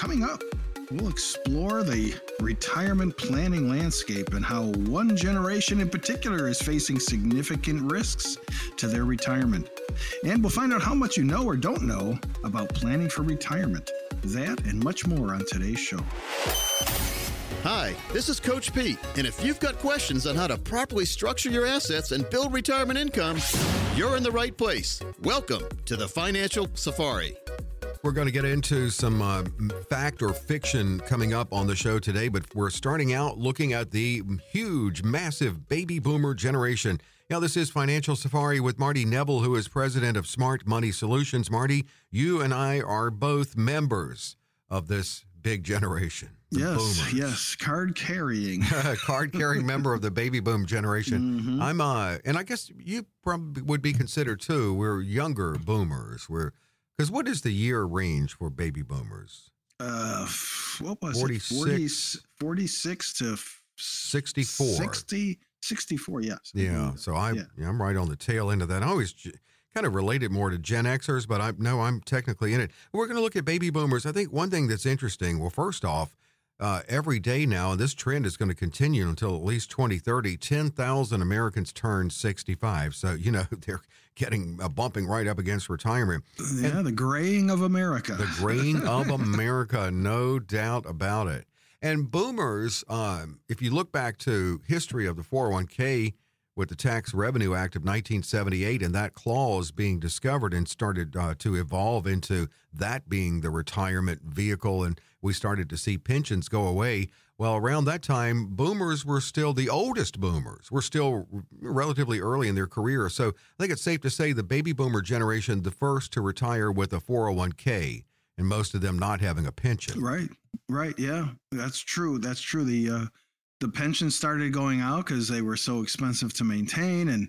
coming up, we'll explore the retirement planning landscape and how one generation in particular is facing significant risks to their retirement. And we'll find out how much you know or don't know about planning for retirement. That and much more on today's show. Hi, this is Coach Pete, and if you've got questions on how to properly structure your assets and build retirement income, you're in the right place. Welcome to the Financial Safari. We're going to get into some uh, fact or fiction coming up on the show today, but we're starting out looking at the huge, massive baby boomer generation. Now, this is Financial Safari with Marty Nevel, who is president of Smart Money Solutions. Marty, you and I are both members of this big generation. Yes, boomers. yes, card carrying, card carrying member of the baby boom generation. Mm-hmm. I'm uh, and I guess you probably would be considered too. We're younger boomers. We're because what is the year range for baby boomers? Uh, what was 46, it? 40, 46 to 64. 60, 64, yes. Yeah. So I, yeah. Yeah, I'm right on the tail end of that. I always kind of related more to Gen Xers, but I know I'm technically in it. We're going to look at baby boomers. I think one thing that's interesting, well, first off, uh, every day now, and this trend is going to continue until at least 2030, 10,000 Americans turn 65. So, you know, they're getting uh, bumping right up against retirement. Yeah, and the graying of America. The graying of America, no doubt about it. And boomers, um, if you look back to history of the 401k with the Tax Revenue Act of 1978 and that clause being discovered and started uh, to evolve into that being the retirement vehicle, and we started to see pensions go away. Well, around that time, boomers were still the oldest boomers. were still relatively early in their career. So I think it's safe to say the baby boomer generation, the first to retire with a 401k, and most of them not having a pension. Right, right. Yeah, that's true. That's true. The, uh, the pensions started going out because they were so expensive to maintain and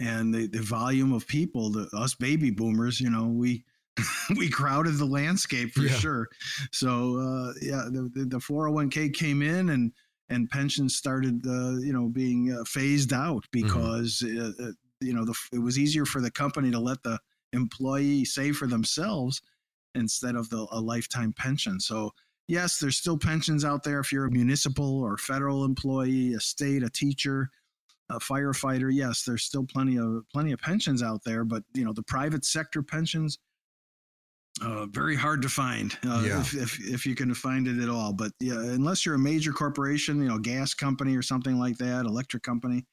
and the, the volume of people, the, us baby boomers, you know, we we crowded the landscape for yeah. sure. So uh, yeah, the, the 401k came in and and pensions started uh, you know being uh, phased out mm-hmm. because mm-hmm. you know the, it was easier for the company to let the employee save for themselves instead of the a lifetime pension. So yes, there's still pensions out there if you're a municipal or federal employee, a state, a teacher, a firefighter. Yes, there's still plenty of plenty of pensions out there, but you know the private sector pensions uh, very hard to find uh, yeah. if, if, if you can find it at all. But yeah, unless you're a major corporation, you know, gas company or something like that, electric company,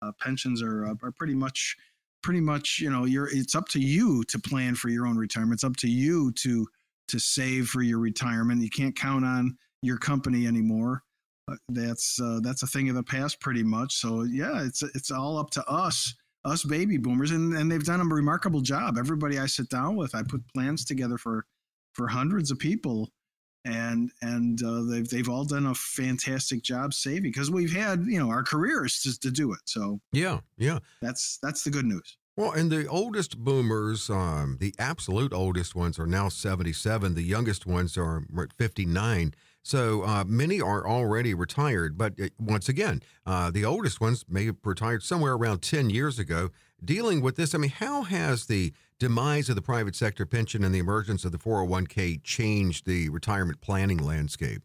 uh, pensions are uh, are pretty much pretty much you know you're it's up to you to plan for your own retirement. It's up to you to to save for your retirement. You can't count on your company anymore. Uh, that's uh, that's a thing of the past, pretty much. So yeah, it's it's all up to us us baby boomers, and, and they've done a remarkable job. Everybody I sit down with, I put plans together for for hundreds of people, and and uh, they've they've all done a fantastic job saving because we've had you know our careers to, to do it. So yeah, yeah, that's that's the good news. Well, and the oldest boomers, um, the absolute oldest ones are now 77. The youngest ones are 59. So uh, many are already retired, but uh, once again, uh, the oldest ones may have retired somewhere around 10 years ago. Dealing with this, I mean, how has the demise of the private sector pension and the emergence of the 401k changed the retirement planning landscape?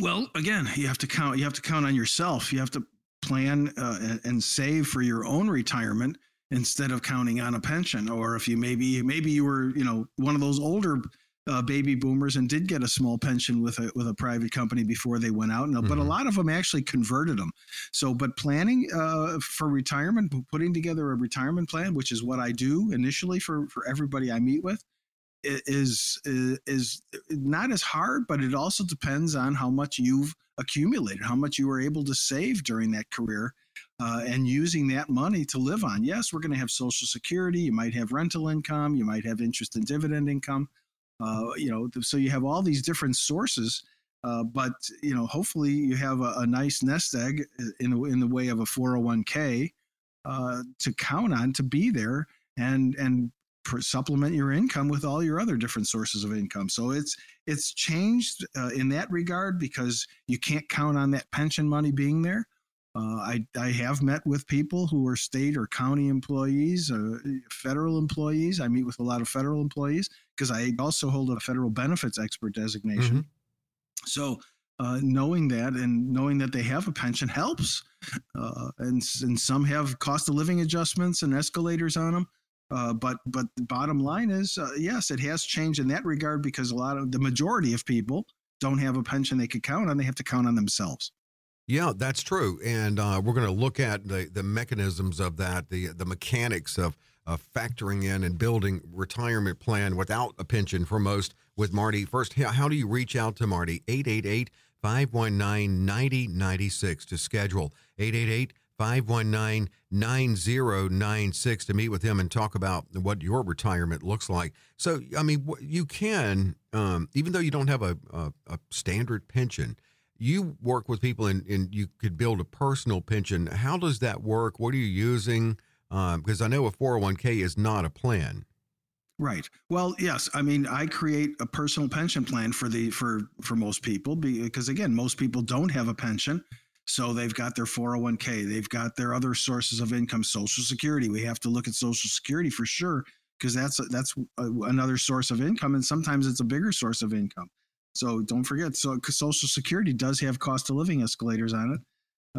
Well, again, you have to count. You have to count on yourself. You have to plan uh, and save for your own retirement instead of counting on a pension. Or if you maybe maybe you were you know one of those older uh, baby boomers and did get a small pension with a with a private company before they went out. No, mm-hmm. but a mm-hmm. lot of them actually converted them. So, but planning uh, for retirement, putting together a retirement plan, which is what I do initially for for everybody I meet with, is is not as hard, but it also depends on how much you've accumulated, how much you were able to save during that career. Uh, and using that money to live on. Yes, we're going to have Social Security. You might have rental income. You might have interest and dividend income. Uh, you know, so you have all these different sources. Uh, but you know, hopefully, you have a, a, nice nest egg in the, in the way of a 401k uh, to count on to be there and and supplement your income with all your other different sources of income. So it's it's changed uh, in that regard because you can't count on that pension money being there. Uh, I, I have met with people who are state or county employees, uh, federal employees. I meet with a lot of federal employees because I also hold a federal benefits expert designation. Mm-hmm. So uh, knowing that and knowing that they have a pension helps. Uh, and, and some have cost of living adjustments and escalators on them. Uh, but but the bottom line is, uh, yes, it has changed in that regard because a lot of the majority of people don't have a pension they could count on. They have to count on themselves. Yeah, that's true, and uh, we're going to look at the the mechanisms of that, the the mechanics of of factoring in and building retirement plan without a pension for most with Marty. First, how do you reach out to Marty? 888 519 9096 to schedule. 888 519 9096 to meet with him and talk about what your retirement looks like. So, I mean, you can, um, even though you don't have a, a, a, standard pension, you work with people and, and you could build a personal pension. How does that work? What are you using? Um, because I know a 401k is not a plan. Right. Well, yes. I mean, I create a personal pension plan for the for for most people because again, most people don't have a pension. So they've got their 401k, they've got their other sources of income, social security. We have to look at social security for sure because that's that's a, another source of income and sometimes it's a bigger source of income. So don't forget so social security does have cost of living escalators on it.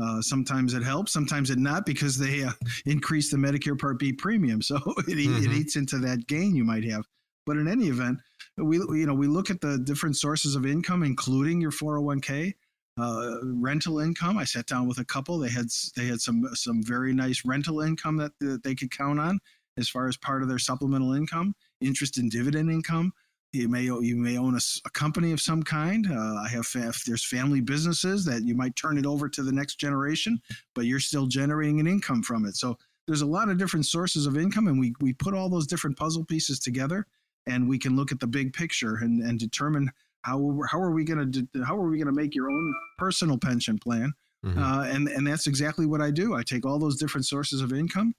Uh, sometimes it helps, sometimes it not because they uh, increase the Medicare Part B premium, so it, mm-hmm. it eats into that gain you might have. But in any event, we you know we look at the different sources of income, including your 401k, uh, rental income. I sat down with a couple; they had they had some some very nice rental income that, that they could count on as far as part of their supplemental income, interest and dividend income. You may you may own a, a company of some kind. Uh, I have if there's family businesses that you might turn it over to the next generation, but you're still generating an income from it. So there's a lot of different sources of income, and we we put all those different puzzle pieces together, and we can look at the big picture and and determine how how are we going to how are we going to make your own personal pension plan. Mm-hmm. Uh, and and that's exactly what I do. I take all those different sources of income.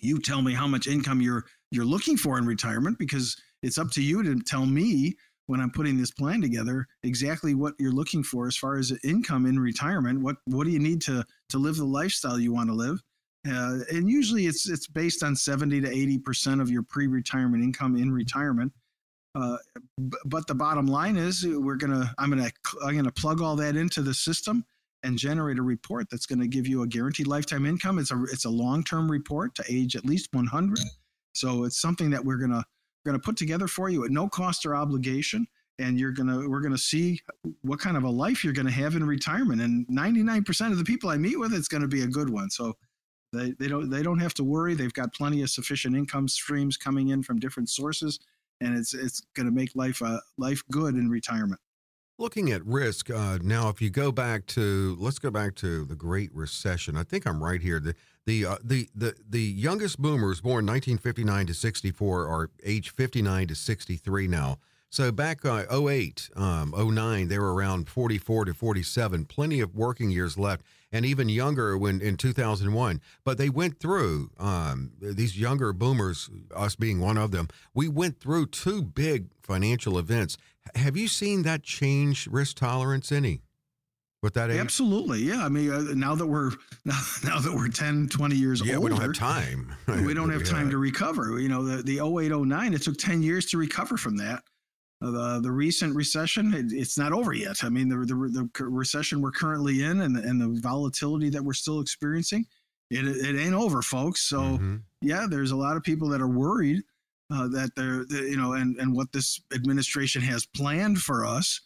You tell me how much income you're you're looking for in retirement because it's up to you to tell me when I'm putting this plan together exactly what you're looking for as far as income in retirement. What what do you need to to live the lifestyle you want to live? Uh, and usually it's it's based on 70 to 80 percent of your pre-retirement income in retirement. Uh, b- but the bottom line is we're gonna I'm gonna I'm gonna plug all that into the system and generate a report that's going to give you a guaranteed lifetime income. It's a it's a long term report to age at least 100. So it's something that we're gonna going to put together for you at no cost or obligation and you're going to we're going to see what kind of a life you're going to have in retirement and 99% of the people i meet with it's going to be a good one. So they, they don't they don't have to worry. They've got plenty of sufficient income streams coming in from different sources and it's it's going to make life uh, life good in retirement Looking at risk uh, now, if you go back to let's go back to the Great Recession. I think I'm right here. The the uh, the the the youngest boomers born 1959 to 64 are age 59 to 63 now. So back uh, 08, um, 09, they were around 44 to 47. Plenty of working years left, and even younger when in 2001. But they went through um, these younger boomers, us being one of them. We went through two big financial events. Have you seen that change risk tolerance any? With that age? Absolutely, yeah. I mean, uh, now that we're now, now that we're 10, 20 years yeah, older, we don't have time. we don't have time to recover. You know, the the 08, 09, it took 10 years to recover from that. Uh, the the recent recession, it, it's not over yet. I mean, the, the the recession we're currently in and and the volatility that we're still experiencing, it it ain't over, folks. So mm-hmm. yeah, there's a lot of people that are worried uh, that they're, you know, and, and what this administration has planned for us,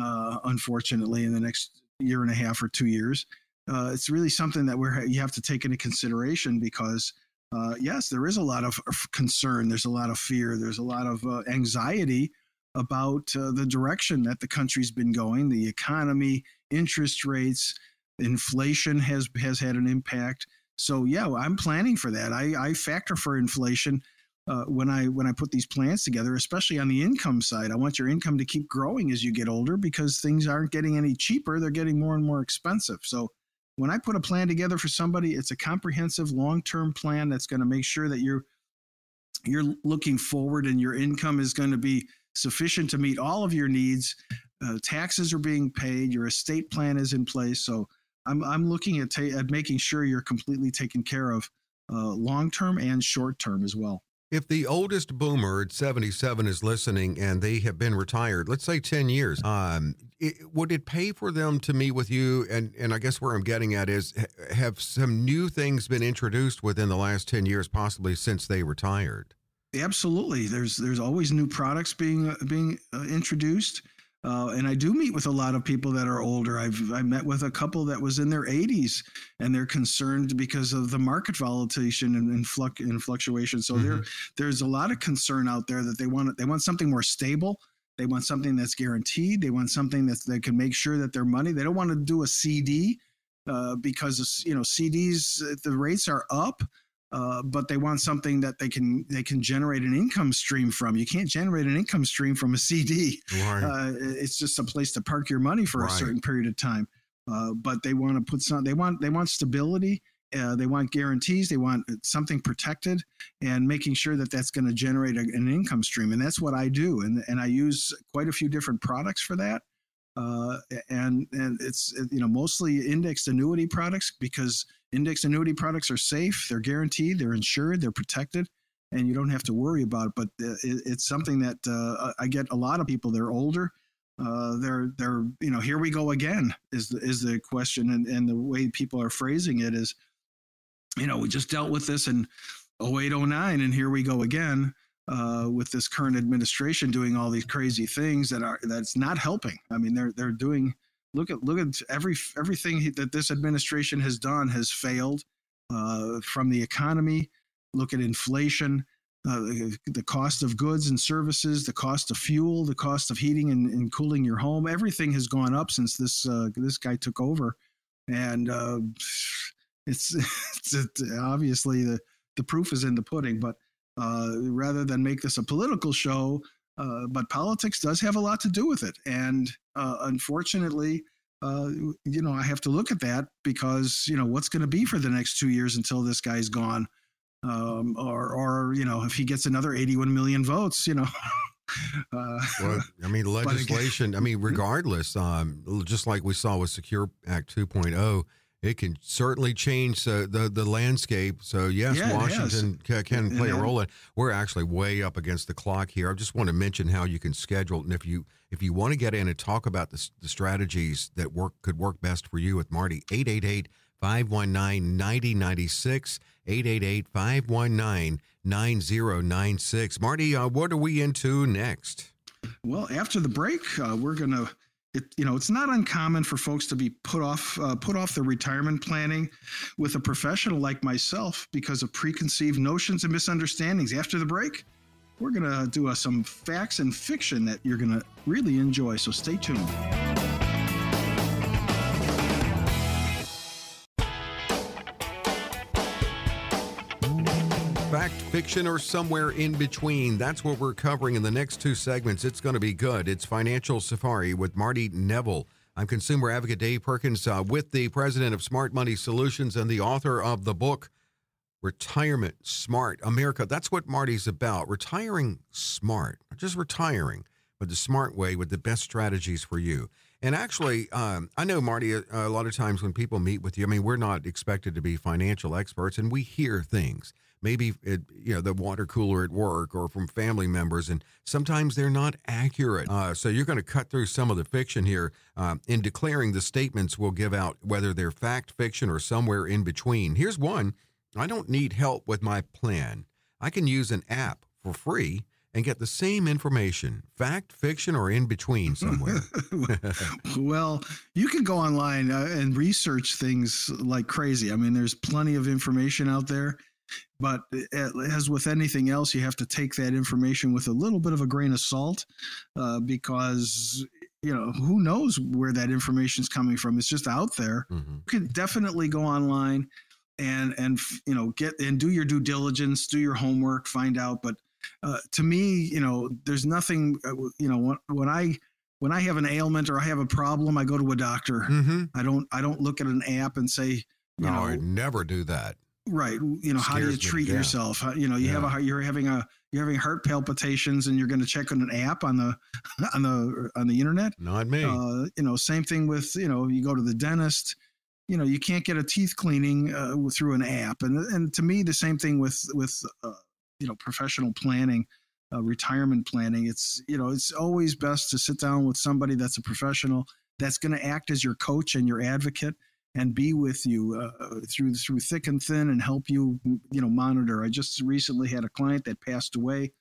uh, unfortunately, in the next year and a half or two years. Uh, it's really something that we're you have to take into consideration because uh, yes, there is a lot of concern, there's a lot of fear, there's a lot of uh, anxiety about uh, the direction that the country's been going, the economy, interest rates, inflation has has had an impact. So yeah, I'm planning for that. I, I factor for inflation uh, when I when I put these plans together, especially on the income side. I want your income to keep growing as you get older because things aren't getting any cheaper; they're getting more and more expensive. So when I put a plan together for somebody, it's a comprehensive long-term plan that's going to make sure that you're you're looking forward and your income is going to be sufficient to meet all of your needs. Uh, taxes are being paid, your estate plan is in place. So I'm I'm looking at ta- at making sure you're completely taken care of, uh, long term and short term as well. If the oldest boomer at 77 is listening and they have been retired, let's say 10 years, um, it, would it pay for them to meet with you? And, and I guess where I'm getting at is have some new things been introduced within the last 10 years, possibly since they retired? Absolutely. There's there's always new products being uh, being uh, introduced. Uh, and I do meet with a lot of people that are older. I've I met with a couple that was in their 80s, and they're concerned because of the market volatility and, and, fluc- and fluctuation. So mm-hmm. there there's a lot of concern out there that they want they want something more stable. They want something that's guaranteed. They want something that they can make sure that their money. They don't want to do a CD uh, because you know CDs the rates are up. Uh, but they want something that they can they can generate an income stream from. You can't generate an income stream from a CD. Right. Uh, it's just a place to park your money for right. a certain period of time. Uh, but they want to put some. They want they want stability. Uh, they want guarantees. They want something protected, and making sure that that's going to generate a, an income stream. And that's what I do. And and I use quite a few different products for that. Uh, and and it's you know mostly indexed annuity products because indexed annuity products are safe, they're guaranteed, they're insured, they're protected, and you don't have to worry about it. But uh, it, it's something that uh, I get a lot of people. They're older. Uh, they're they're you know here we go again is the, is the question and, and the way people are phrasing it is you know we just dealt with this in 0809 and here we go again uh, with this current administration doing all these crazy things that are that's not helping. I mean, they're they're doing look at look at every everything that this administration has done has failed uh, from the economy. Look at inflation, uh, the cost of goods and services, the cost of fuel, the cost of heating and, and cooling your home. Everything has gone up since this uh, this guy took over, and uh, it's, it's obviously the the proof is in the pudding. But rather than make this a political show. Uh, but politics does have a lot to do with it. And uh, unfortunately, uh, you know, I have to look at that because, you know, what's going to be for the next two years until this guy's gone? Um, or, or, you know, if he gets another 81 million votes, you know. Uh, well, I mean, legislation. Again, I mean, regardless, um, just like we saw with Secure Act 2.0, it can certainly change uh, the the landscape. So yes, yeah, Washington can, can play a role. In, we're actually way up against the clock here. I just want to mention how you can schedule, and if you if you want to get in and talk about the, the strategies that work could work best for you with Marty, 888 519 9096, 888 519 9096. Marty, uh, what are we into next? Well, after the break, uh, we're going to it, you know, it's not uncommon for folks to be put off uh, put off their retirement planning with a professional like myself because of preconceived notions and misunderstandings. After the break, we're going to do uh, some facts and fiction that you're going to really enjoy. So stay tuned. Fiction, or somewhere in between. That's what we're covering in the next two segments. It's going to be good. It's Financial Safari with Marty Nevel. I'm consumer advocate Dave Perkins uh, with the president of Smart Money Solutions and the author of the book Retirement Smart America. That's what Marty's about. Retiring smart, not just retiring, but the smart way with the best strategies for you. And actually, um, I know, Marty, a, a lot of times when people meet with you, I mean, we're not expected to be financial experts and we hear things maybe it, you know the water cooler at work or from family members and sometimes they're not accurate uh, so you're going to cut through some of the fiction here uh, in declaring the statements we'll give out whether they're fact fiction or somewhere in between here's one i don't need help with my plan i can use an app for free and get the same information, fact, fiction, or in between somewhere. well, you can go online uh, and research things like crazy. I mean, there's plenty of information out there. But as with anything else, you have to take that information with a little bit of a grain of salt uh, because you know who knows where that information is coming from. It's just out there. Mm-hmm. You can definitely go online and and you know get and do your due diligence, do your homework, find out. But uh, to me, you know, there's nothing. Uh, you know, when, when I when I have an ailment or I have a problem, I go to a doctor. Mm-hmm. I don't I don't look at an app and say, you no, know, I never do that. Right. You know, how do you treat yourself? How, you know, you yeah. have a you're having a you're having heart palpitations and you're going to check on an app on the on the on the internet. Not me. Uh, you know, same thing with, you know, you go to the dentist, you know you can't get a teeth cleaning uh, through an app and and to me the same thing with with uh, you know professional planning uh, retirement planning it's you know it's always best to sit down with somebody that's a professional that's going to act as your coach and your advocate and be with you uh, through through thick and thin and help you you know monitor. I just recently had a client that passed away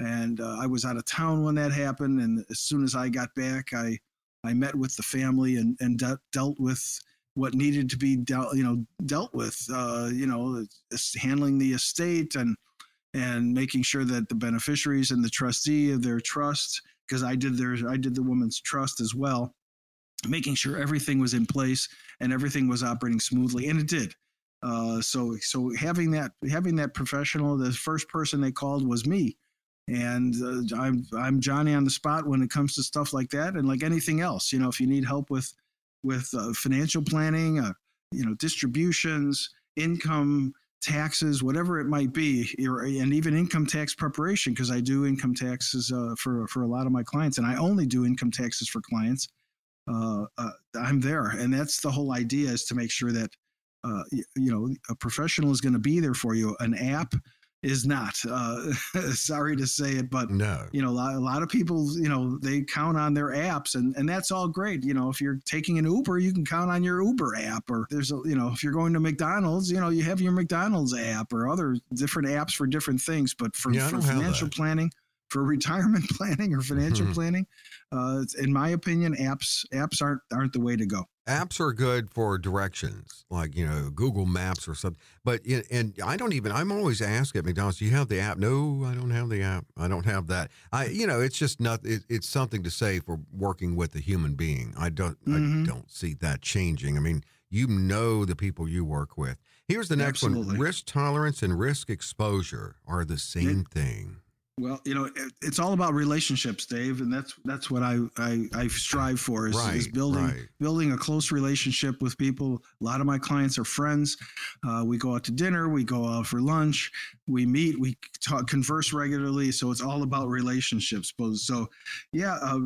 and uh, i was out of town when that happened and as soon as i got back i i met with the family and and de- dealt with what needed to be dealt, you know, dealt with, uh, you know, handling the estate and and making sure that the beneficiaries and the trustee of their trust, because I did their, I did the woman's trust as well, making sure everything was in place and everything was operating smoothly, and it did. Uh, so so having that having that professional, the first person they called was me, and uh, I'm I'm Johnny on the spot when it comes to stuff like that, and like anything else, you know, if you need help with with uh, financial planning, uh, you know, distributions, income taxes, whatever it might be, and even income tax preparation, because I do income taxes uh, for for a lot of my clients, and I only do income taxes for clients. Uh, uh, I'm there, and that's the whole idea is to make sure that uh, you, you know a professional is going to be there for you. An app is not. Uh, sorry to say it, but no, you know, a lot, a lot, of people, you know, they count on their apps, and and that's all great. You know, if you're taking an Uber, you can count on your Uber app, or there's a, you know, if you're going to McDonald's, you know, you have your McDonald's app or other different apps for different things. But for, yeah, for financial planning, for retirement planning or financial mm-hmm. planning, uh, in my opinion, apps apps aren't aren't the way to go apps are good for directions, like you know Google Maps or something. But and I don't even. I'm always asked at McDonald's, "Do you have the app?" No, I don't have the app. I don't have that. I you know it's just not. It, it's something to say for working with a human being. I don't. Mm-hmm. I don't see that changing. I mean, you know the people you work with. Here's the next Absolutely. one: risk tolerance and risk exposure are the same it, thing. Well, you know, it, it's all about relationships, Dave, and that's that's what I I, I strive for is, right, is building right. building a close relationship with people. A lot of my clients are friends. Uh, we go out to dinner, we go out for lunch, we meet, we talk, converse regularly. So it's all about relationships. So, yeah, uh,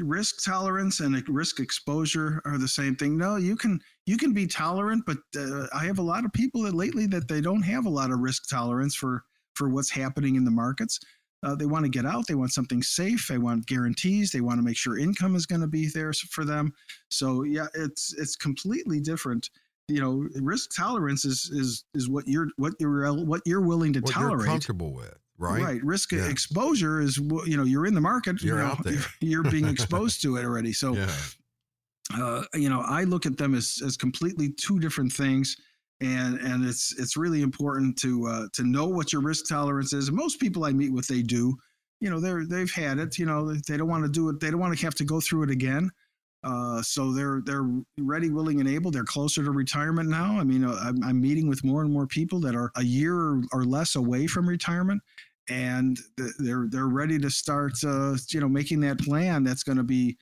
risk tolerance and risk exposure are the same thing. No, you can you can be tolerant, but uh, I have a lot of people that lately that they don't have a lot of risk tolerance for for what's happening in the markets. Uh, they want to get out. They want something safe. They want guarantees. They want to make sure income is going to be there for them. So yeah, it's it's completely different. You know, risk tolerance is is is what you're what you're what you're willing to what tolerate. You're comfortable with. Right. Right. Risk yeah. exposure is you know you're in the market. You're you know, out there. You're, you're being exposed to it already. So, yeah. uh, you know, I look at them as as completely two different things and and it's it's really important to uh, to know what your risk tolerance is. Most people I meet with, they do. You know, they're they've had it. You know, they don't want to do it. They don't want to have to go through it again. Uh, so they're they're ready, willing, and able. They're closer to retirement now. I mean, uh, I'm, I'm meeting with more and more people that are a year or, less away from retirement, and they're they're ready to start. Uh, you know, making that plan that's going to be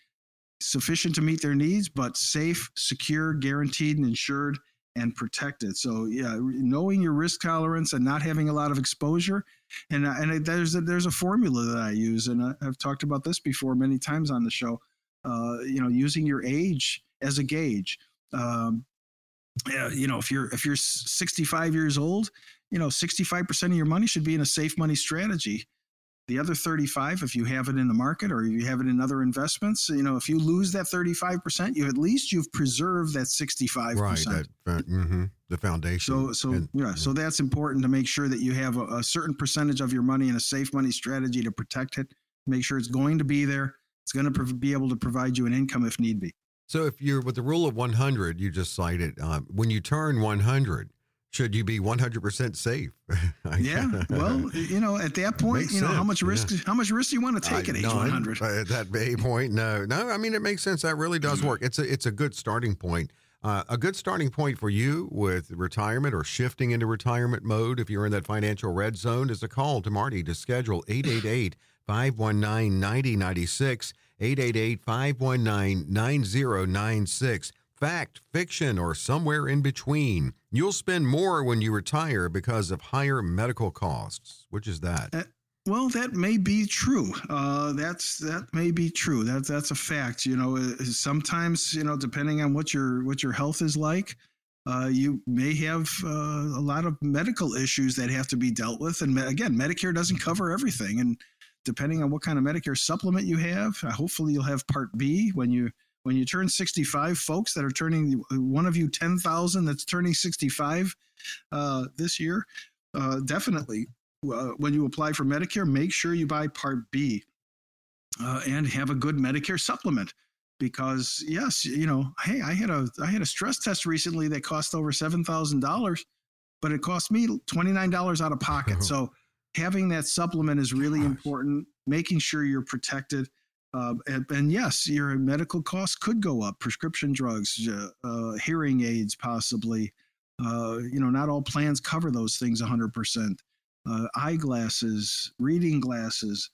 sufficient to meet their needs, but safe, secure, guaranteed, and insured and protect it. So yeah, knowing your risk tolerance and not having a lot of exposure, and and there's a, there's a formula that I use, and I, have talked about this before many times on the show. Uh, you know, using your age as a gauge. Um, you know, if you're if you're 65 years old, you know, 65% of your money should be in a safe money strategy. The other 35, if you have it in the market or you have it in other investments, you know, if you lose that 35%, you at least you've preserved that 65%. Right. That, mm-hmm, the foundation. So, so and, yeah, so that's important to make sure that you have a, a certain percentage of your money in a safe money strategy to protect it. Make sure it's going to be there. It's going to be able to provide you an income if need be. So, if you're with the rule of 100, you just cited, um, when you turn 100, should you be 100% safe? yeah. Well, you know, at that point, you know, sense. how much risk yeah. how much risk do you want to take I, at age 100? At that point, no. No, I mean it makes sense. That really does work. It's a it's a good starting point. Uh, a good starting point for you with retirement or shifting into retirement mode if you're in that financial red zone is a call to Marty to schedule 888 519 9096 888 519 9096 fact, fiction, or somewhere in between. You'll spend more when you retire because of higher medical costs. Which is that? Uh, Well, that may be true. Uh, that's that may be true. That's that's a fact. You know, uh, sometimes you know, depending on what your what your health is like, uh, you may have uh, a lot of medical issues that have to be dealt with. And again, Medicare doesn't cover everything. And depending on what kind of Medicare supplement you have, uh, hopefully you'll have Part B when you when you turn 65. Folks that are turning one of you 10,000 that's turning 65 uh, this year, definitely uh, when you apply for Medicare, make sure you buy Part B uh, and have a good Medicare supplement. Because yes, you know, hey, I had a I had a stress test recently that cost over seven thousand dollars, but it cost me twenty nine dollars out of pocket. So having that supplement is really Gosh. important. Making sure you're protected. Uh, and, and, yes, your medical costs could go up. Prescription drugs, uh, uh hearing aids, possibly. Uh, you know, not all plans cover those things 100% uh, eyeglasses, reading glasses,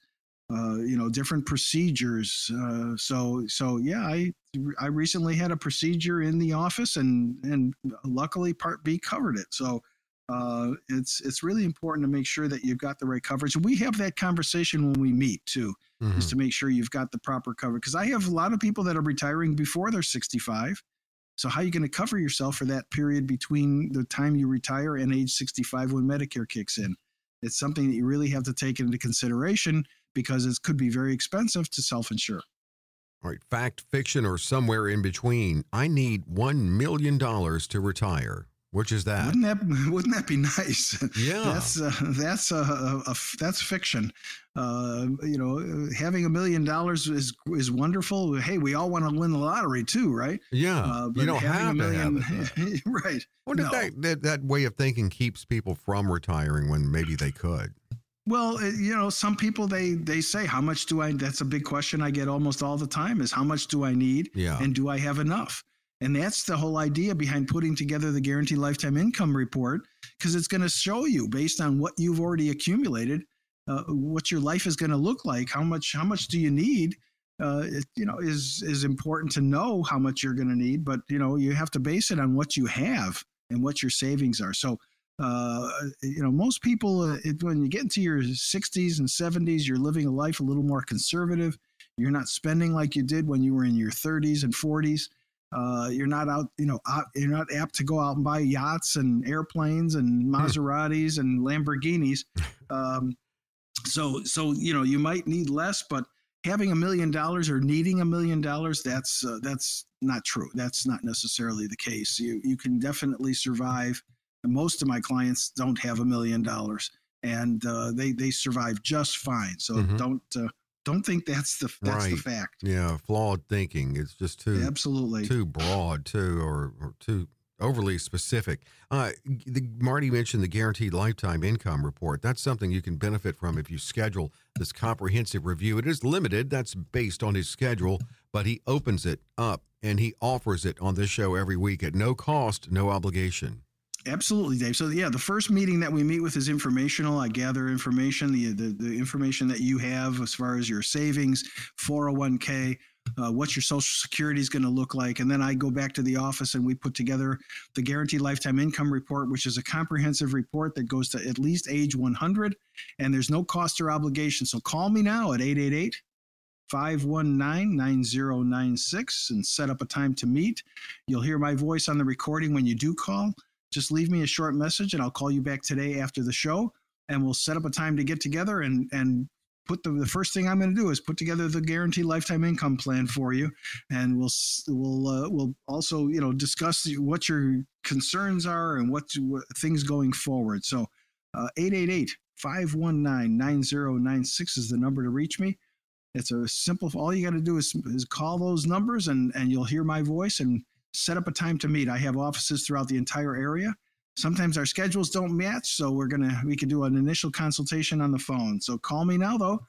uh, you know, different procedures. So, so yeah, I I recently had a procedure in the office, and and luckily Part B covered it. So. Uh, it's it's really important to make sure that you've got the right coverage. We have that conversation when we meet too, mm-hmm. is to make sure you've got the proper coverage. Because I have a lot of people that are retiring before they're 65, so how are you going to cover yourself for that period between the time you retire and age 65 when Medicare kicks in? It's something that you really have to take into consideration because it could be very expensive to self insure. All right, fact, fiction, or somewhere in between. I need $1 million to retire. Which is that? Wouldn't that wouldn't that be nice? Yeah, that's uh, that's a, a, a, that's fiction. Uh, you know, having a million dollars is is wonderful. Hey, we all want to win the lottery too, right? Yeah, uh, but you don't have a million, have right? What no. that, that that way of thinking keeps people from retiring when maybe they could? Well, you know, some people they they say, "How much do I?" That's a big question I get almost all the time: is how much do I need? Yeah, and do I have enough? And that's the whole idea behind putting together the guaranteed lifetime income report, because it's going to show you based on what you've already accumulated, uh, what your life is going to look like. How much? How much do you need? Uh, it, you know, is is important to know how much you're going to need, but you know, you have to base it on what you have and what your savings are. So, uh, you know, most people, uh, it, when you get into your 60s and 70s, you're living a life a little more conservative. You're not spending like you did when you were in your 30s and 40s. Uh, you're not out, you know, you're not apt to go out and buy yachts and airplanes and. Maseratis and Lamborghinis. Um, so, so you know, you might need less, but having a million dollars or needing a million dollars, that's uh, that's not true. That's not necessarily the case. You you can definitely survive. Most of my clients don't have a million dollars, and uh, they they survive just fine. So mm-hmm. don't uh, don't think that's the that's right. the fact. Yeah, flawed thinking. It's just too absolutely too broad, too, or, or too overly specific. Uh, the, Marty mentioned the guaranteed lifetime income report. That's something you can benefit from if you schedule this comprehensive review. It is limited. That's based on his schedule, but he opens it up and he offers it on this show every week at no cost, no obligation. Absolutely, Dave. So yeah, the first meeting that we meet with is informational. I gather information, the, the, the information that you have as far as your savings, 401k, uh, what your social security is going to look like. And then I go back to the office and we put together the guaranteed lifetime income report, which is a comprehensive report that goes to at least age 100. And there's no cost or obligation. So call me now at 888 519 9096 and set up a time to meet. You'll hear my voice on the recording when you do call just leave me a short message and I'll call you back today after the show and we'll set up a time to get together and and put the, the first thing I'm going to do is put together the guaranteed lifetime income plan for you, and we'll we'll uh, we'll also you know discuss what your concerns are and what, what things going forward. So, uh, 888 519 9096 is the number to reach me. It's a simple. All you got to do is, is call those numbers, and and you'll hear my voice and set up a time to meet. I have offices throughout the entire area. Sometimes our schedules don't match, so we're gonna we can do an initial consultation on the phone. So call me now though,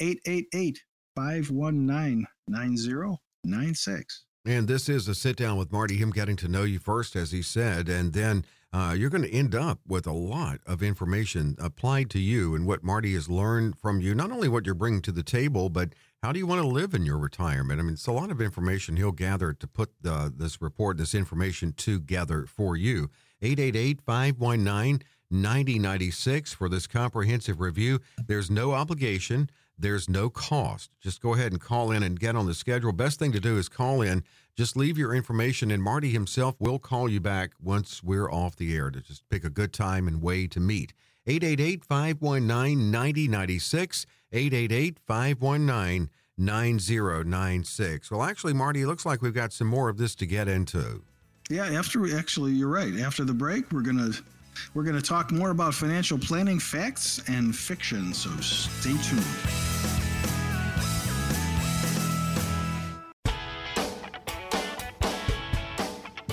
888-519-9096. And this is a sit down with Marty, him getting to know you first, as he said, and then uh, you're going to end up with a lot of information applied to you and what Marty has learned from you. Not only what you're bringing to the table, but how do you want to live in your retirement? I mean, it's a lot of information he'll gather to put the, this report, this information together for you. 888 519 9096 for this comprehensive review. There's no obligation, there's no cost. Just go ahead and call in and get on the schedule. Best thing to do is call in, just leave your information, and Marty himself will call you back once we're off the air to just pick a good time and way to meet. 888 519 9096. 888 519 9096. Well, actually, Marty, it looks like we've got some more of this to get into. Yeah, after we actually, you're right. After the break, we're gonna we're gonna talk more about financial planning facts and fiction. So stay tuned.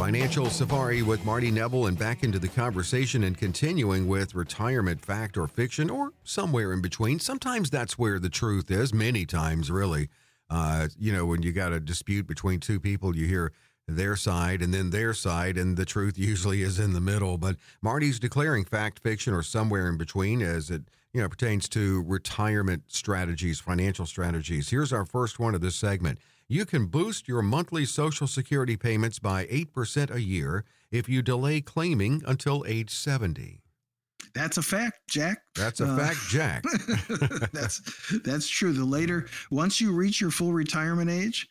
Financial Safari with Marty Nevel and back into the conversation and continuing with retirement fact or fiction or somewhere in between. Sometimes that's where the truth is, many times, really. Uh, you know, when you got a dispute between two people, you hear their side and then their side, and the truth usually is in the middle. But Marty's declaring fact, fiction, or somewhere in between as it you know pertains to retirement strategies, financial strategies. Here's our first one of this segment. You can boost your monthly Social Security payments by 8% a year if you delay claiming until age 70. That's a fact, Jack. That's a uh, fact, Jack. that's that's true. The later, once you reach your full retirement age,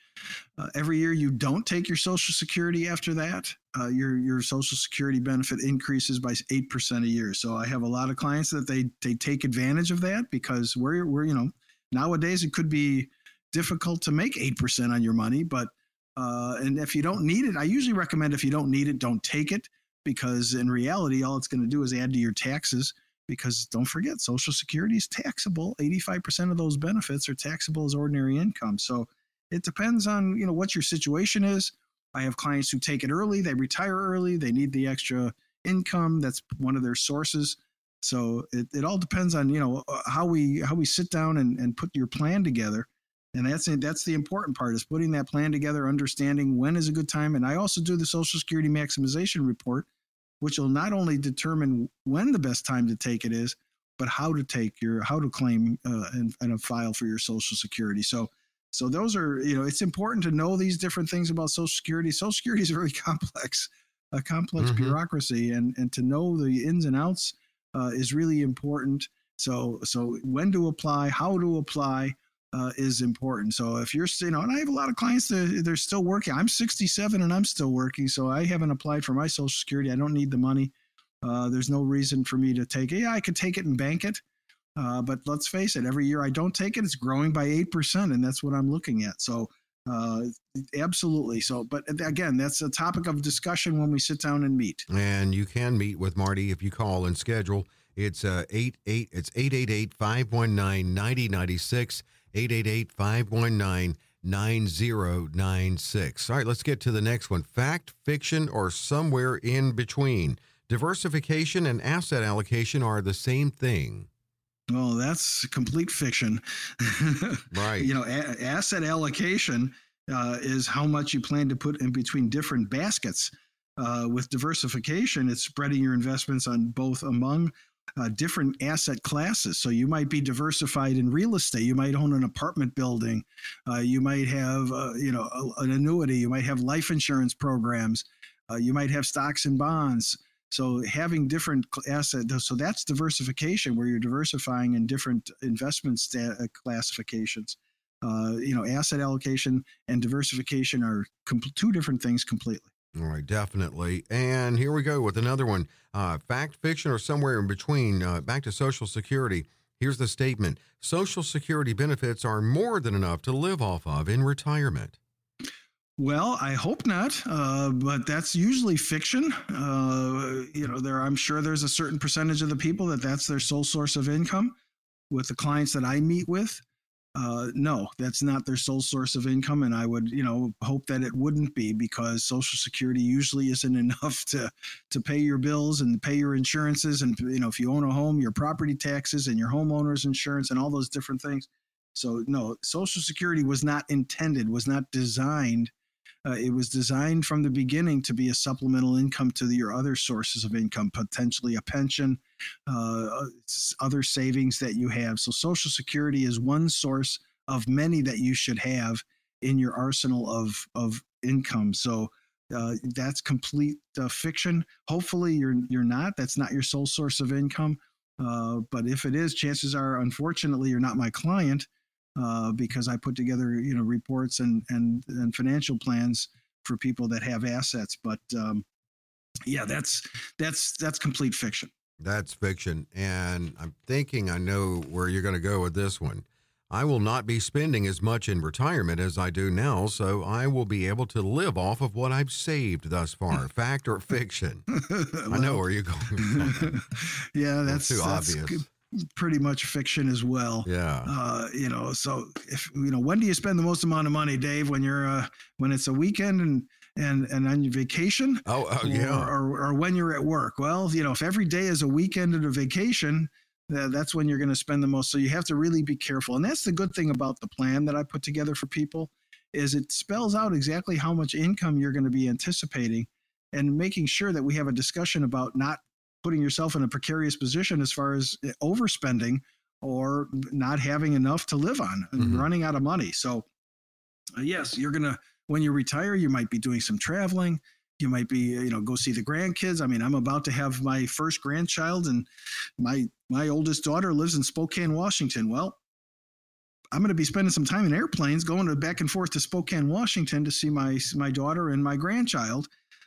uh, every year you don't take your Social Security after that, uh, your your Social Security benefit increases by eight percent a year. So I have a lot of clients that they they take advantage of that because we're we're you know nowadays it could be difficult to make 8% on your money, but uh, and if you don't need it, I usually recommend if you don't need it, don't take it because in reality, all it's going to do is add to your taxes. Because don't forget, Social Security is taxable. 85% of those benefits are taxable as ordinary income. So it depends on you know what your situation is. I have clients who take it early, they retire early, they need the extra income. That's one of their sources. So it, it all depends on you know how we how we sit down and, and put your plan together and that's that's the important part is putting that plan together understanding when is a good time and i also do the social security maximization report which will not only determine when the best time to take it is but how to take your how to claim uh, and, and file for your social security so so those are you know it's important to know these different things about social security social security is a very complex a complex mm-hmm. bureaucracy and and to know the ins and outs uh, is really important so so when to apply how to apply uh, is important. So if you're, you know, and I have a lot of clients that they're still working. I'm 67 and I'm still working, so I haven't applied for my Social Security. I don't need the money. Uh, there's no reason for me to take it. Yeah, I could take it and bank it, uh, but let's face it. Every year I don't take it, it's growing by eight percent, and that's what I'm looking at. So. Uh, absolutely. So, but again, that's a topic of discussion when we sit down and meet. And you can meet with Marty if you call and schedule. It's uh, eight eight. It's eight eight eight five one nine ninety ninety six. 888 519 9096. All right, let's get to the next one fact, fiction, or somewhere in between. Diversification and asset allocation are the same thing. Well, that's complete fiction. right. You know, a- asset allocation uh, is how much you plan to put in between different baskets. Uh, with diversification, it's spreading your investments on both among uh, different asset classes. So you might be diversified in real estate. You might own an apartment building. Uh, you might have, uh, you know, an annuity. You might have life insurance programs. Uh, you might have stocks and bonds. So having different assets, so that's diversification, where you're diversifying in different investment sta- uh, classifications. Uh, you know, asset allocation and diversification are two different things completely. All right, definitely. And here we go with another one uh, fact, fiction, or somewhere in between. Uh, back to Social Security. Here's the statement Social Security benefits are more than enough to live off of in retirement. Well, I hope not, uh, but that's usually fiction. Uh, you know, there I'm sure there's a certain percentage of the people that that's their sole source of income. With the clients that I meet with, uh, no, that's not their sole source of income, and I would, you know, hope that it wouldn't be because Social Security usually isn't enough to to pay your bills and pay your insurances, and you know, if you own a home, your property taxes and your homeowner's insurance and all those different things. So no, Social Security was not intended, was not designed uh, it was designed from the beginning to be a supplemental income to the, your other sources of income, potentially a pension, uh, other savings that you have. So, Social Security is one source of many that you should have in your arsenal of, of income. So, uh, that's complete uh, fiction. Hopefully, you're you're not. That's not your sole source of income. Uh, but if it is, chances are, unfortunately, you're not my client uh, because I put together you know reports and and and financial plans for people that have assets. But um, yeah, that's that's that's complete fiction. That's fiction, and I'm thinking I know where you're going to go with this one. I will not be spending as much in retirement as I do now, so I will be able to live off of what I've saved thus far. Fact or fiction? well, I know where you're going. yeah, that's too that's obvious. Pretty much fiction as well. Yeah. Uh, you know, so if you know, when do you spend the most amount of money, Dave? When you're uh, when it's a weekend and and and on your vacation? Oh, oh yeah. Or, or, or when you're at work? Well, you know, if every day is a weekend and a vacation that's when you're going to spend the most. So you have to really be careful. And that's the good thing about the plan that I put together for people is it spells out exactly how much income you're going to be anticipating and making sure that we have a discussion about not putting yourself in a precarious position as far as eh, overspending or not having enough to live on and mm-hmm. running out of money. So uh, yes, you're going to when you retire, you might be doing some traveling you might be you know go see the grandkids i mean i'm about to have my first grandchild and my my oldest daughter lives in spokane washington well i'm going to be spending some time in airplanes going to back and forth to spokane washington to see my my daughter and my grandchild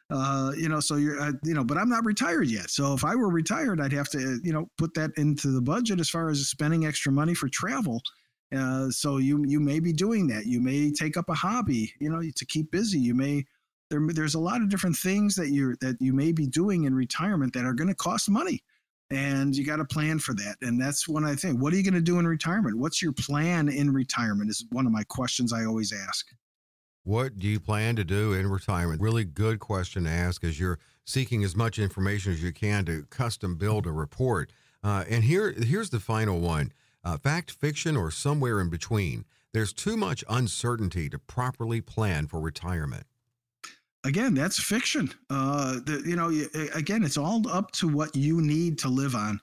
uh, you know so you're uh, you know but i'm not retired yet. So if i were retired i'd have to you know put that into the budget as far as spending extra money for travel. Uh, so you you may be doing that. You may take up a hobby you know to keep busy. You may there, there's a lot of different things that you that you may be doing in retirement that are going to cost money and you got to plan for that. And that's when i think what are you going to do in retirement? What's your plan in retirement is one of my questions i always ask what do you plan to do in retirement really good question to ask as you're seeking as much information as you can to custom build a report uh, and here here's the final one uh, fact fiction or somewhere in between there's too much uncertainty to properly plan for retirement again, that's fiction. Uh, the, you know, again, it's all up to what you need to live on.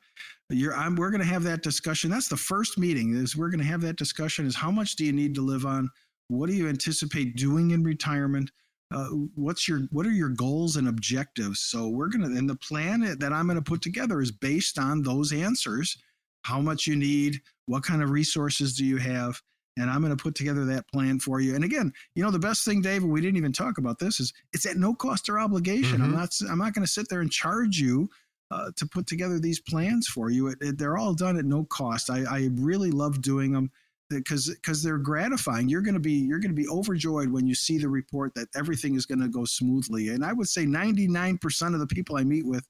We're going to have that discussion. That's the first meeting. Is we're going to have that discussion. Is how much do you need to live on? What do you anticipate doing in retirement? Uh, what's your what are your goals and objectives? So we're gonna and the plan that I'm going to put together is based on those answers. How much you need? What kind of resources do you have? and I'm going to put together that plan for you. And again, you know, the best thing, David, we didn't even talk about this is it's at no cost or obligation. Mm-hmm. I'm not, I'm not going to sit there and charge you uh, to put together these plans for you. It, it, they're all done at no cost. I, I really love doing them because because they're gratifying. You're going to be you're going to be overjoyed when you see the report that everything is going to go smoothly. And I would say 99% of the people I meet with,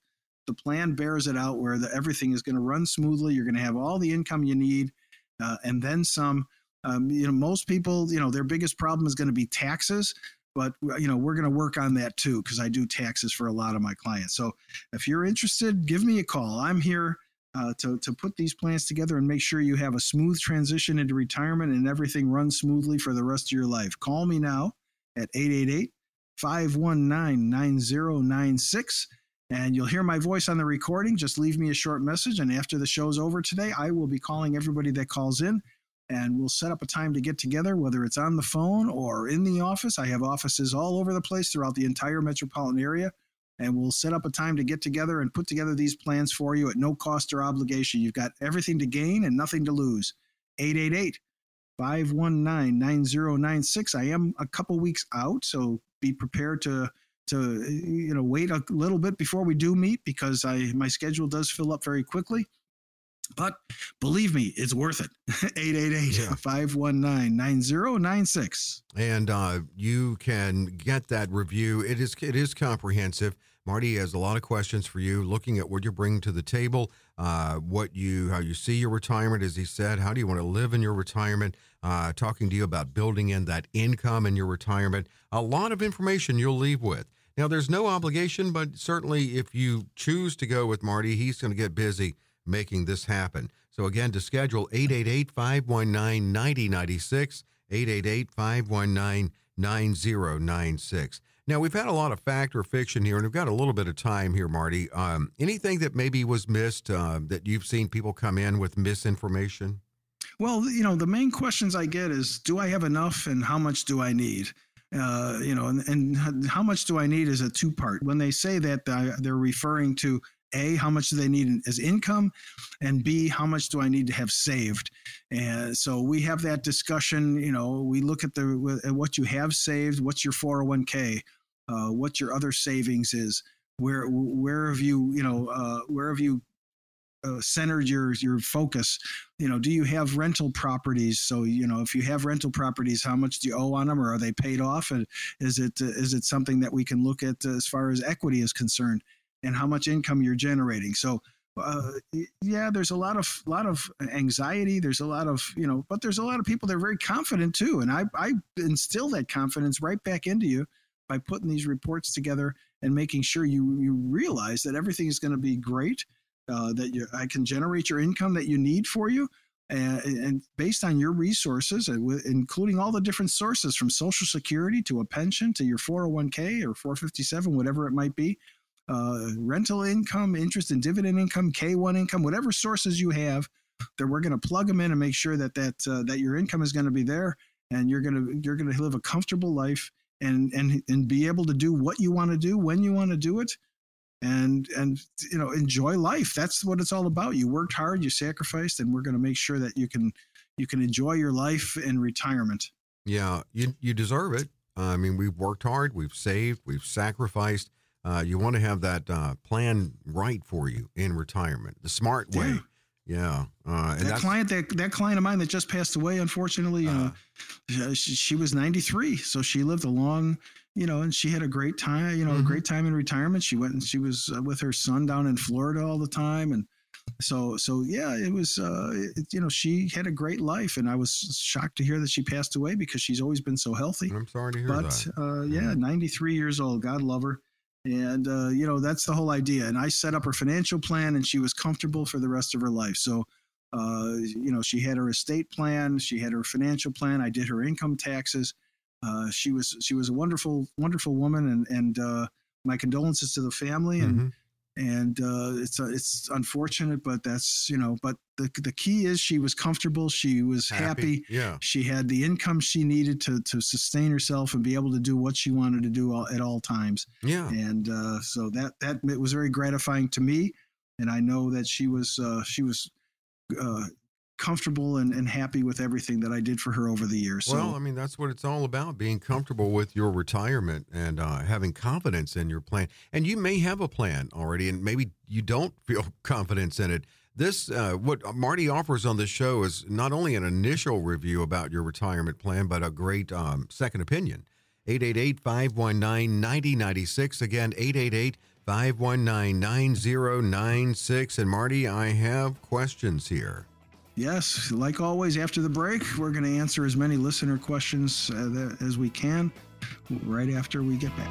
the plan bears it out where the, everything is going to run smoothly. You're going to have all the income you need, uh, and then some um, you know, most people, you know, their biggest problem is going to be taxes, but you know, we're going to work on that too because I do taxes for a lot of my clients. So if you're interested, give me a call. I'm here uh, to to put these plans together and make sure you have a smooth transition into retirement and everything runs smoothly for the rest of your life. Call me now at 888 519 9096 and you'll hear my voice on the recording. Just leave me a short message. And after the show's over today, I will be calling everybody that calls in and we'll set up a time to get together, whether it's on the phone or in the office. I have offices all over the place throughout the entire metropolitan area. And we'll set up a time to get together and put together these plans for you at no cost or obligation. You've got everything to gain and nothing to lose. 888 519 9096. I am a couple weeks out, so be prepared to to you know wait a little bit before we do meet because I my schedule does fill up very quickly. But believe me, it's worth it. 888 519 9096. And uh, you can get that review. It is it is comprehensive. Marty has a lot of questions for you, looking at what you're bringing to the table, uh, what you how you see your retirement, as he said. How do you want to live in your retirement? Uh, talking to you about building in that income in your retirement. A lot of information you'll leave with. Now, there's no obligation, but certainly if you choose to go with Marty, he's going to get busy making this happen. So again, to schedule 888-519-9096, 888-519-9096. Now, we've had a lot of fact or fiction here, and we've got a little bit of time here, Marty. Um, anything that maybe was missed uh, that you've seen people come in with misinformation? Well, you know, the main questions I get is do I have enough and how much do I need? uh, you know, and, and how much do I need is a two part. When they say that, they're referring to a, how much do they need as income? And B, how much do I need to have saved? And so we have that discussion. You know, we look at the at what you have saved, what's your 401k, uh, what your other savings is, where where have you, you know, uh, where have you uh, centered your your focus you know do you have rental properties so you know if you have rental properties how much do you owe on them or are they paid off and is it is it something that we can look at as far as equity is concerned and how much income you're generating. So uh, yeah, there's a lot of lot of anxiety. There's a lot of you know, but there's a lot of people that are very confident too, and I I instill that confidence right back into you by putting these reports together and making sure you you realize that everything is going to be great. Uh, that you, I can generate your income that you need for you, and, and based on your resources, including all the different sources from Social Security to a pension to your 401k or 457, whatever it might be uh, rental income, interest and dividend income, K1 income, whatever sources you have, that we're going to plug them in and make sure that that uh, that your income is going to be there, and you're going to you're going to live a comfortable life and and and be able to do what you want to do when you want to do it, and and you know enjoy life. That's what it's all about. You worked hard, you sacrificed, and we're going to make sure that you can you can enjoy your life in retirement. Yeah, you you deserve it. I mean, we've worked hard, we've saved, we've sacrificed uh, you want to have that uh, plan right for you in retirement, the smart way. Yeah, uh, that client, that that client of mine that just passed away, unfortunately, uh, she, she, was 93, so she lived a long, you know, and she had a great time, you know, mm-hmm. a great time in retirement. She went and she was uh, with her son down in Florida all the time, and so so yeah, it was, uh, it, you know, she had a great life, and I was shocked to hear that she passed away because she's always been so healthy. I'm sorry to hear but, that. But uh, yeah, mm-hmm. 93 years old. God love her and uh, you know that's the whole idea. And i set up her financial plan and she was comfortable for the rest of her life. So uh, you know she had her estate plan she had her financial plan i did her income taxes. Uh, she was she was a wonderful wonderful woman and and uh, my condolences to the family and mm-hmm and uh, it's uh, it's unfortunate, but that's you know. But the the key is she was comfortable, she was happy. happy. Yeah, she had the income she needed to to sustain herself and be able to do what she wanted to do all, at all times. Yeah, and uh, so that that it was very gratifying to me, and I know that she was uh, she was uh, comfortable and, and happy with everything that I did for her over the years. So, well, I mean, that's what it's all about being comfortable with your retirement and uh, having confidence in your plan. And you may have a plan already, and maybe you don't feel confidence in it. This, uh, what Marty offers on this show is not only an initial review about your retirement plan, but a great um, second opinion. 888 519 9096. Again, 888 519 9096. And Marty, I have questions here. Yes, like always, after the break, we're going to answer as many listener questions uh, as we can right after we get back.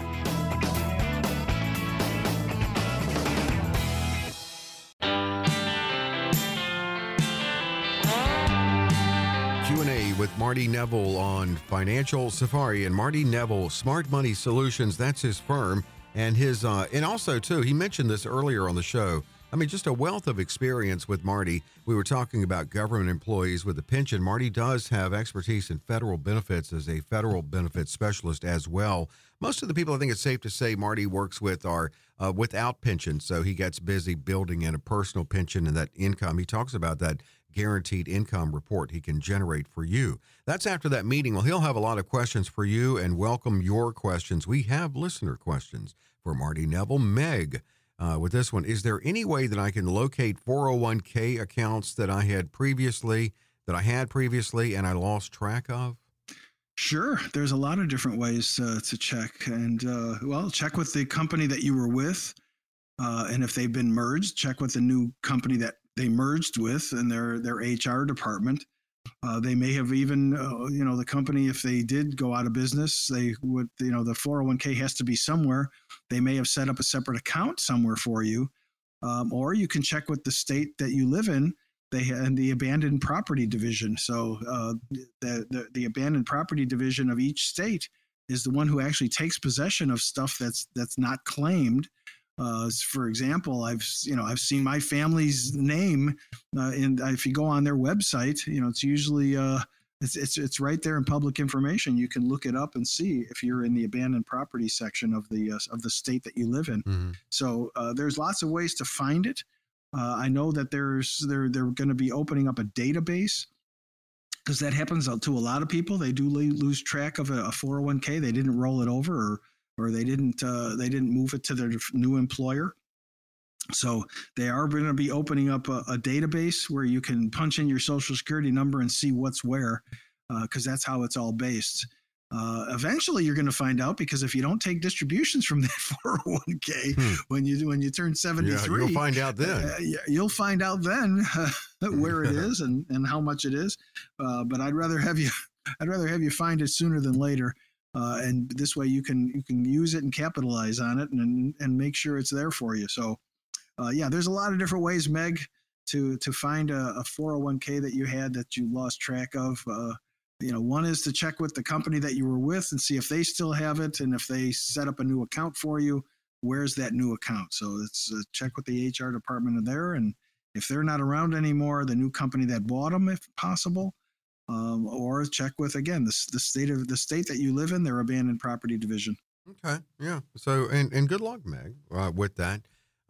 Q&A with Marty Nevel on Financial Safari and Marty Nevel Smart Money Solutions. That's his firm and his uh, and also too. He mentioned this earlier on the show I mean, just a wealth of experience with Marty. We were talking about government employees with a pension. Marty does have expertise in federal benefits as a federal benefits specialist as well. Most of the people I think it's safe to say Marty works with are uh, without pensions. So he gets busy building in a personal pension and that income. He talks about that guaranteed income report he can generate for you. That's after that meeting. Well, he'll have a lot of questions for you and welcome your questions. We have listener questions for Marty Nevel. Meg uh, with this one. Is there any way that I can locate 401k accounts that I had previously, that I had previously, and I lost track of? Sure. There's a lot of different ways uh, to check. And, uh, well, check with the company that you were with. Uh, and if they've been merged, check with the new company that they merged with and their, their HR department. Uh, they may have even, uh, you know, the company, if they did go out of business, they would, you know, the 401k has to be somewhere. They may have set up a separate account somewhere for you. Um, or you can check with the state that you live in. They and the abandoned property division. So uh, the, the the abandoned property division of each state is the one who actually takes possession of stuff that's that's not claimed uh, for example, I've you know I've seen my family's name, uh, and if you go on their website, you know it's usually uh, it's, it's it's right there in public information. You can look it up and see if you're in the abandoned property section of the uh, of the state that you live in. Mm-hmm. So uh, there's lots of ways to find it. Uh, I know that there's they're they're going to be opening up a database because that happens to a lot of people. They do lose track of a, a 401k. They didn't roll it over or or they didn't uh, they didn't move it to their new employer. So they are going to be opening up a, a, database where you can punch in your social security number and see what's where, because uh, that's how it's all based. Uh, eventually, you're going to find out because if you don't take distributions from that 401k hmm. when you when you turn 73, yeah, you'll find out then. Uh, you'll find out then where it is and, and how much it is. Uh, but I'd rather have you I'd rather have you find it sooner than later. Uh, and this way you can you can use it and capitalize on it and and make sure it's there for you. So uh, yeah, there's a lot of different ways, Meg, to to find a, a 401k that you had that you lost track of. Uh, you know, one is to check with the company that you were with and see if they still have it, and if they set up a new account for you, where's that new account? So it's uh, check with the HR department there, and if they're not around anymore, the new company that bought them, if possible. Um, or check with again the, the state of the state that you live in, their abandoned property division. Okay, yeah. So and and good luck, Meg, uh, with that.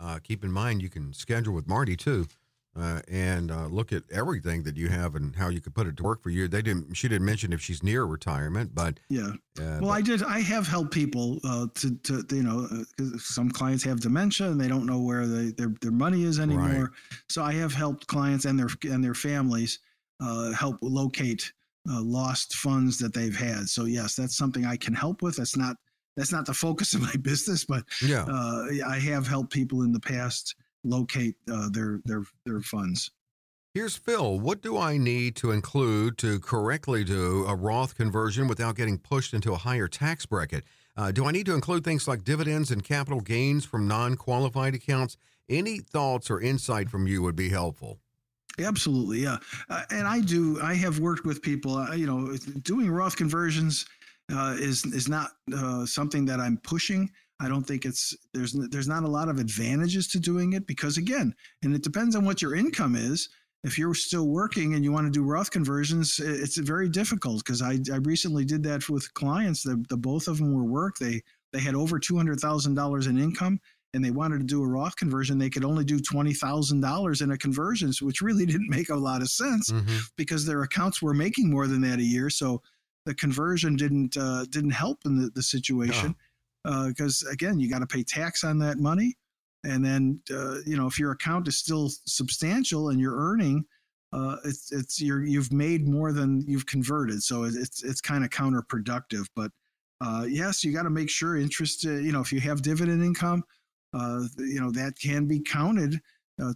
Uh, keep in mind you can schedule with Marty too, uh, and uh, look at everything that you have and how you could put it to work for you. They didn't. She didn't mention if she's near retirement, but yeah. Uh, well, but, I did. I have helped people uh, to to you know uh, some clients have dementia and they don't know where they, their their money is anymore. Right. So I have helped clients and their and their families help locate lost funds that they've had. So yes, that's something I can help with. That's not that's not the focus of my business, but yeah, uh, I have helped people in the past locate uh, their their their funds. Here's Phil. What do I need to include to correctly do a Roth conversion without getting pushed into a higher tax bracket? Uh, do I need to include things like dividends and capital gains from non qualified accounts? Any thoughts or insight from you would be helpful. Absolutely, yeah. Uh, and I do. I have worked with people. Uh, you know, doing Roth conversions uh, is is not uh, something that I'm pushing. I don't think it's there's there's not a lot of advantages to doing it because again, and it depends on what your income is. If you're still working and you want to do Roth conversions, it's very difficult because I, I recently did that with clients. The, the both of them were work. They they had over two hundred thousand dollars in income and they wanted to do a Roth conversion, they could only do twenty thousand dollars in a conversion, which really didn't make a lot of sense mm-hmm. because their accounts were making more than that a year. So the conversion didn't uh, didn't help in the, the situation because uh, again you got to pay tax on that money. And then uh, you know if your account is still substantial and you're earning uh, it's it's you're you've made more than you've converted. So it's it's kind of counterproductive. But uh, yes you got to make sure interest uh, you know if you have dividend income you know that can be counted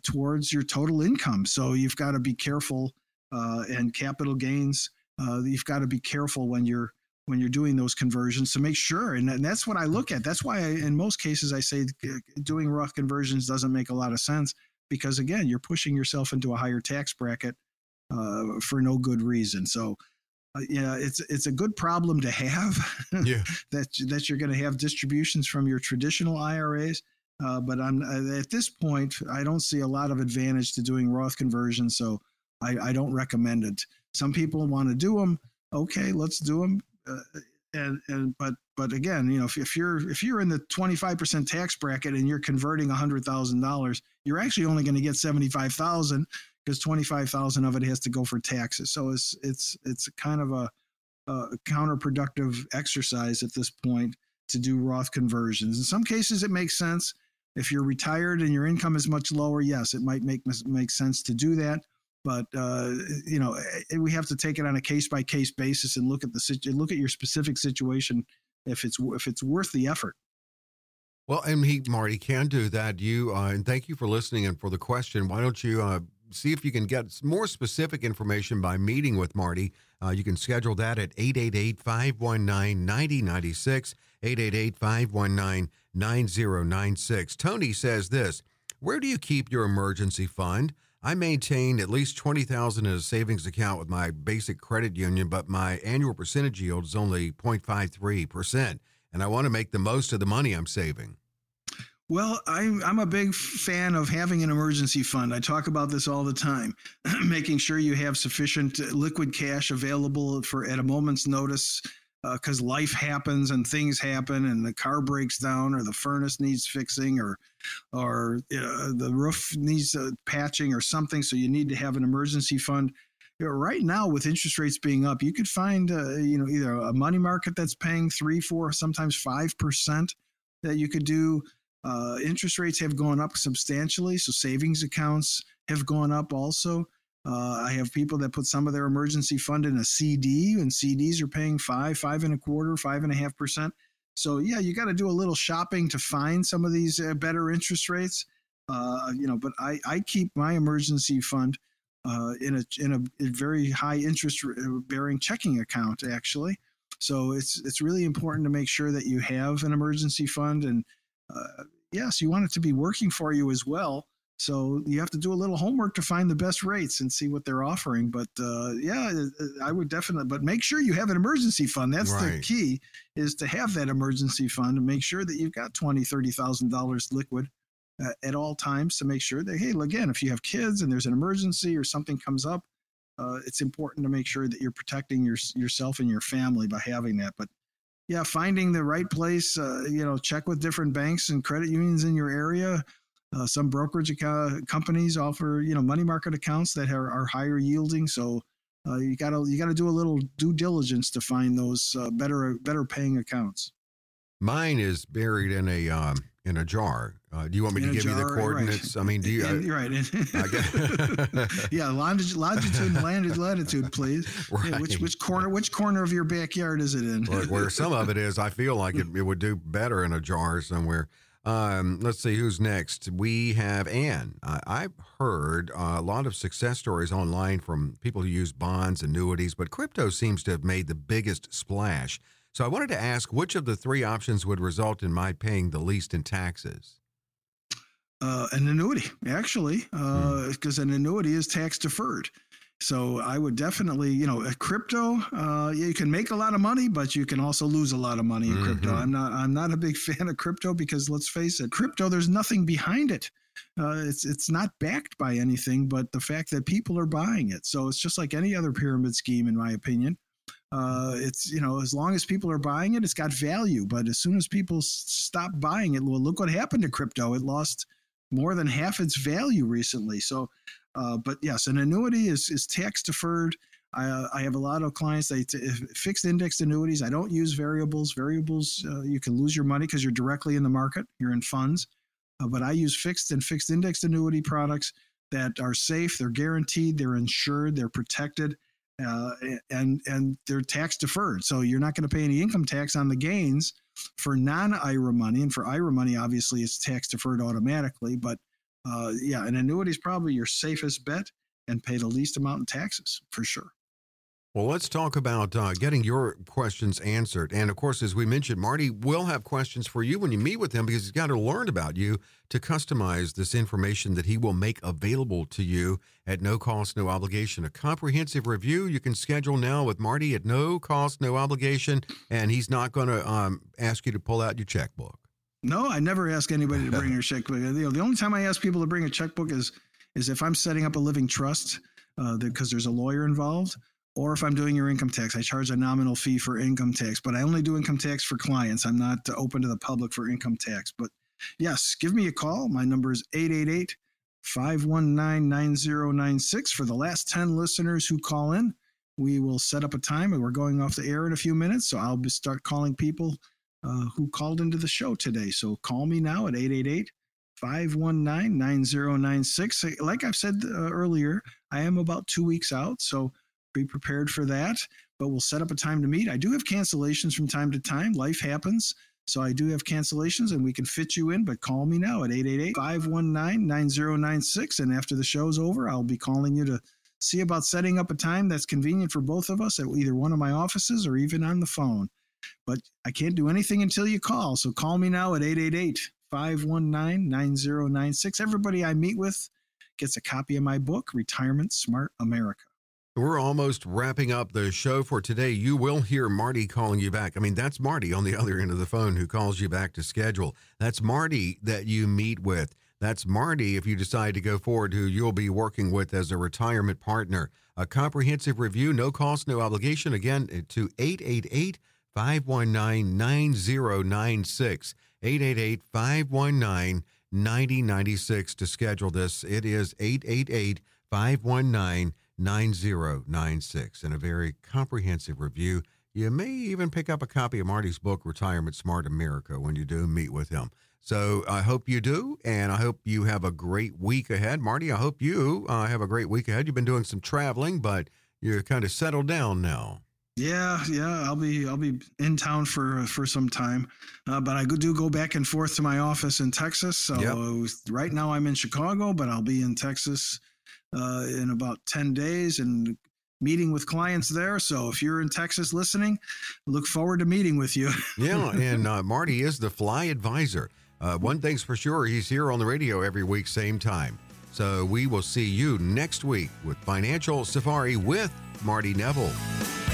towards your total income. So you've got to be careful and capital gains uh, you've got to be careful when you're when you're doing those conversions to make sure and, and that's what i look at that's why I, in most cases i say doing Roth conversions doesn't make a lot of sense because again you're pushing yourself into a higher tax bracket uh, for no good reason so uh, yeah it's it's a good problem to have yeah. that that you're going to have distributions from your traditional iras uh, but I'm uh, at this point, I don't see a lot of advantage to doing Roth conversions, so I, I don't recommend it. Some people want to do them. Okay, let's do them. Uh, and and but but again, you know, if, if you're if you're in the 25% tax bracket and you're converting $100,000, you're actually only going to get 75,000 because 25,000 of it has to go for taxes. So it's it's it's kind of a, a counterproductive exercise at this point to do Roth conversions. In some cases, it makes sense. If you're retired and your income is much lower, yes, it might make make sense to do that but uh, you know eh, eh, we have to take it on a case by case basis and look at the look at your specific situation if it's if it's worth the effort. Well, and he Marty can do that. You uh, and thank you for listening and for the question. Why don't you uh, see if you can get more specific information by meeting with Marty? Uh, you can schedule that at 888 519 9096. 888 519 9096. Tony says this Where do you keep your emergency fund? I maintain at least 20,000 in a savings account with my basic credit union, but my annual percentage yield is only 0.53%, and I want to make the most of the money I'm saving. Well, I'm, I'm a big fan of having an emergency fund. I talk about this all the time, making sure you have sufficient liquid cash available for at a moment's notice because uh, life happens and things happen and the car breaks down or the furnace needs fixing or or uh, the roof needs uh, patching or something so you need to have an emergency fund. You know, right now with interest rates being up you could find uh, you know either a money market that's paying three four sometimes five percent that you could do. Uh, interest rates have gone up substantially so savings accounts have gone up also uh, I have people that put some of their emergency fund in a CD, and CDs are paying five, five and a quarter, five and a half percent. So yeah, you got to do a little shopping to find some of these uh, better interest rates. Uh, you know, but I, I keep my emergency fund uh, in a in a, very high interest bearing checking account actually. So it's it's really important to make sure that you have an emergency fund, and uh, yes, you want it to be working for you as well. So you have to do a little homework to find the best rates and see what they're offering. But uh, yeah, I would definitely. But make sure you have an emergency fund. That's right. the key: is to have that emergency fund and make sure that you've got twenty, thirty thousand dollars liquid uh, at all times to make sure that hey, again, if you have kids and there's an emergency or something comes up, uh, it's important to make sure that you're protecting your, yourself and your family by having that. But yeah, finding the right place. Uh, you know, check with different banks and credit unions in your area uh, some brokerage account, companies offer you know money market accounts that are, are higher yielding. So uh, you gotta you gotta do a little due diligence to find those uh, better better paying accounts. Mine is buried in a um, in a jar. Uh, do you want me in to give jar, you the coordinates? Right. I mean, do you? Uh, right. yeah, longitude, longitude and latitude, please. Right. Yeah, which which corner which corner of your backyard is it in? Look, where some of it is, I feel like it, it would do better in a jar somewhere. Um, let's see who's next. We have Ann. I, have heard a lot of success stories online from people who use bonds, annuities, but crypto seems to have made the biggest splash. So I wanted to ask which of the three options would result in my paying the least in taxes? Uh, an annuity, actually, because uh, hmm. an annuity is tax deferred. So I would definitely, you know, crypto. Uh, you can make a lot of money, but you can also lose a lot of money in mm-hmm. crypto. I'm not. I'm not a big fan of crypto because let's face it, crypto. There's nothing behind it. Uh, it's it's not backed by anything, but the fact that people are buying it. So it's just like any other pyramid scheme, in my opinion. Uh, it's you know as long as people are buying it, it's got value. But as soon as people stop buying it, well, look what happened to crypto. It lost more than half its value recently. So uh, but yes, an annuity is, is tax deferred. I, uh, I have a lot of clients that t- fixed indexed annuities. I don't use variables. Variables, uh, you can lose your money because you're directly in the market, you're in funds. Uh, but I use fixed and fixed indexed annuity products that are safe, they're guaranteed, they're insured, they're protected, uh, and and they're tax deferred. So you're not going to pay any income tax on the gains for non IRA money, and for IRA money, obviously it's tax deferred automatically. But uh, yeah, an annuity is probably your safest bet and pay the least amount in taxes for sure. Well, let's talk about uh, getting your questions answered. And of course, as we mentioned, Marty will have questions for you when you meet with him because he's got to learn about you to customize this information that he will make available to you at no cost, no obligation. A comprehensive review you can schedule now with Marty at no cost, no obligation. And he's not going to um, ask you to pull out your checkbook. No, I never ask anybody to bring their checkbook. You know, the only time I ask people to bring a checkbook is is if I'm setting up a living trust because uh, there's a lawyer involved, or if I'm doing your income tax. I charge a nominal fee for income tax, but I only do income tax for clients. I'm not open to the public for income tax. But yes, give me a call. My number is 888 519 9096. For the last 10 listeners who call in, we will set up a time and we're going off the air in a few minutes. So I'll start calling people uh, who called into the show today. So call me now at 888 519 9096. Like I've said uh, earlier, I am about two weeks out. So be prepared for that. But we'll set up a time to meet. I do have cancellations from time to time. Life happens. So I do have cancellations and we can fit you in, but call me now at 888-519-9096. And after the show's over, I'll be calling you to see about setting up a time that's convenient for both of us at either one of my offices or even on the phone. But I can't do anything until you call. So call me now at 888 519 9096. Everybody I meet with gets a copy of my book, Retirement Smart America. We're almost wrapping up the show for today. You will hear Marty calling you back. I mean, that's Marty on the other end of the phone who calls you back to schedule. That's Marty that you meet with. That's Marty if you decide to go forward, who you'll be working with as a retirement partner. A comprehensive review, no cost, no obligation. Again, to 888 519 9096. 888 519 9096 to schedule this. It is 888 519 9096 and a very comprehensive review. You may even pick up a copy of Marty's book, Retirement Smart America, when you do meet with him. So I hope you do, and I hope you have a great week ahead. Marty, I hope you uh, have a great week ahead. You've been doing some traveling, but you're kind of settled down now. Yeah, yeah, I'll be I'll be in town for for some time, uh, but I do go back and forth to my office in Texas. So yep. right now I'm in Chicago, but I'll be in Texas uh, in about ten days and meeting with clients there. So if you're in Texas listening, look forward to meeting with you. yeah, and uh, Marty is the fly advisor. Uh, one thing's for sure, he's here on the radio every week, same time. So we will see you next week with Financial Safari with Marty Nevel.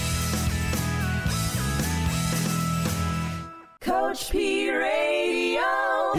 Coach P.